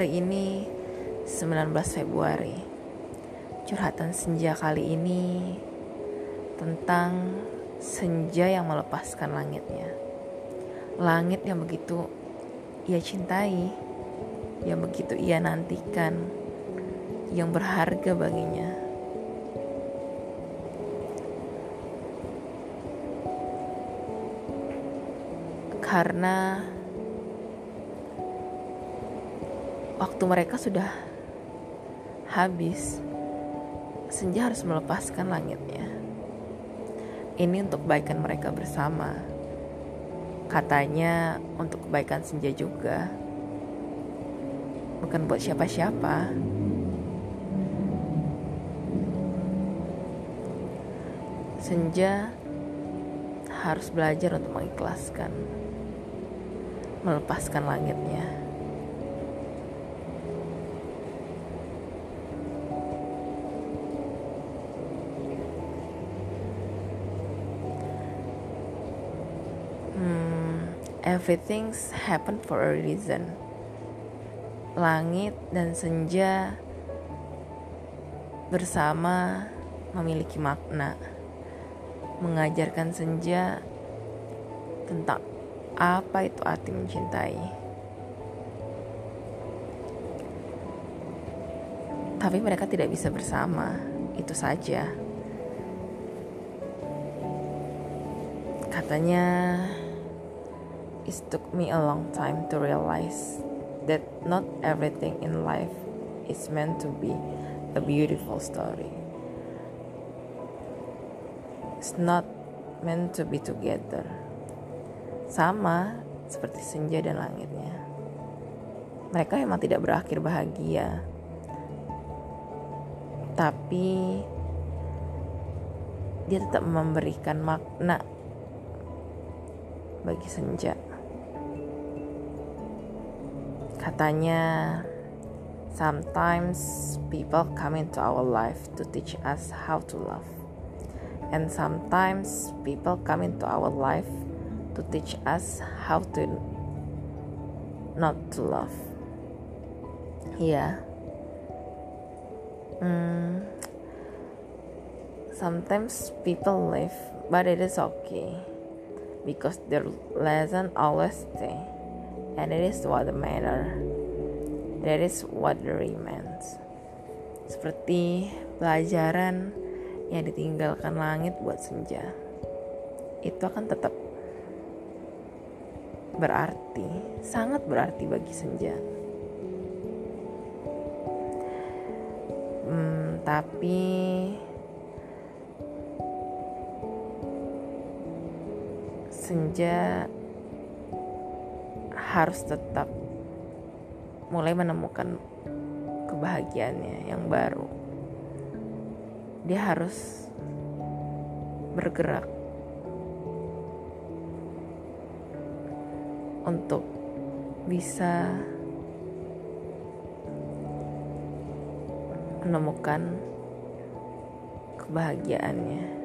Hari ini 19 Februari. Curhatan senja kali ini Tentang senja yang melepaskan langitnya. Langit yang begitu ia cintai Yang begitu ia nantikan Yang berharga baginya. Karena waktu mereka sudah habis, senja harus melepaskan langitnya. Ini untuk kebaikan mereka bersama. Katanya untuk kebaikan senja juga. Bukan buat siapa-siapa. Senja harus belajar untuk mengikhlaskan, melepaskan langitnya. Hmm, everything's happen for a reason. Langit dan senja bersama memiliki makna. Mengajarkan senja tentang apa itu arti mencintai. Tapi mereka tidak bisa bersama, itu saja. Katanya it took me a long time to realize that not everything in life is meant to be a beautiful story. It's not meant to be together. Sama seperti senja dan langitnya. Mereka memang tidak berakhir bahagia. Tapi dia tetap memberikan makna bagi senja. Katanya, sometimes people come into our life to teach us how to love. And sometimes people come into our life to teach us how to not to love. Yeah. Hmm. Sometimes people leave, but it is okay because their lesson always stay and it is what matter. That is what the remains. Seperti pelajaran yang ditinggalkan langit buat senja. Itu akan tetap berarti, sangat berarti bagi senja. Hmm, tapi senja harus tetap mulai menemukan kebahagiaannya yang baru. Dia harus bergerak untuk bisa menemukan kebahagiaannya.